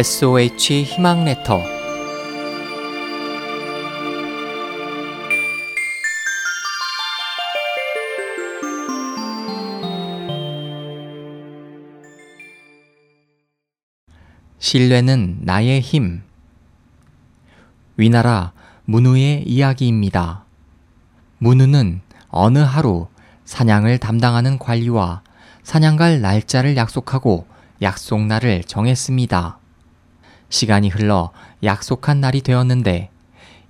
SOH 희망 레터 신뢰는 나의 힘 위나라 문우의 이야기입니다. 문우는 어느 하루 사냥을 담당하는 관리와 사냥갈 날짜를 약속하고 약속 날을 정했습니다. 시간이 흘러 약속한 날이 되었는데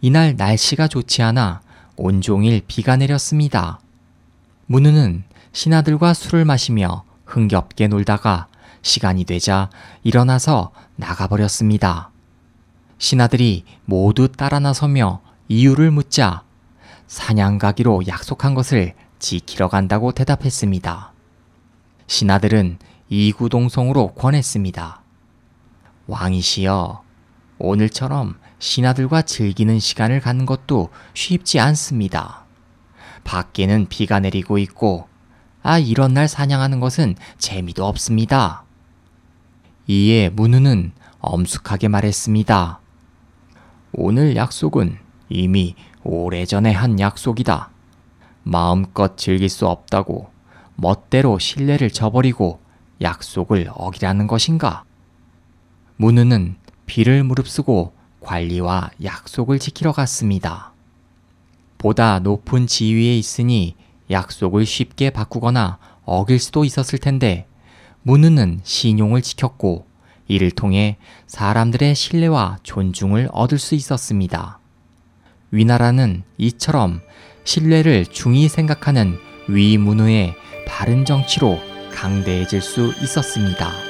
이날 날씨가 좋지 않아 온종일 비가 내렸습니다. 문우는 신하들과 술을 마시며 흥겹게 놀다가 시간이 되자 일어나서 나가버렸습니다. 신하들이 모두 따라 나서며 이유를 묻자 사냥 가기로 약속한 것을 지키러 간다고 대답했습니다. 신하들은 이구동성으로 권했습니다. 왕이시여, 오늘처럼 신하들과 즐기는 시간을 갖는 것도 쉽지 않습니다. 밖에는 비가 내리고 있고, 아, 이런 날 사냥하는 것은 재미도 없습니다. 이에 문우는 엄숙하게 말했습니다. 오늘 약속은 이미 오래전에 한 약속이다. 마음껏 즐길 수 없다고 멋대로 신뢰를 저버리고 약속을 어기라는 것인가? 문우는 비를 무릅쓰고 관리와 약속을 지키러 갔습니다. 보다 높은 지위에 있으니 약속을 쉽게 바꾸거나 어길 수도 있었을 텐데 문우는 신용을 지켰고 이를 통해 사람들의 신뢰와 존중을 얻을 수 있었습니다. 위나라는 이처럼 신뢰를 중히 생각하는 위문우의 바른 정치로 강대해질 수 있었습니다.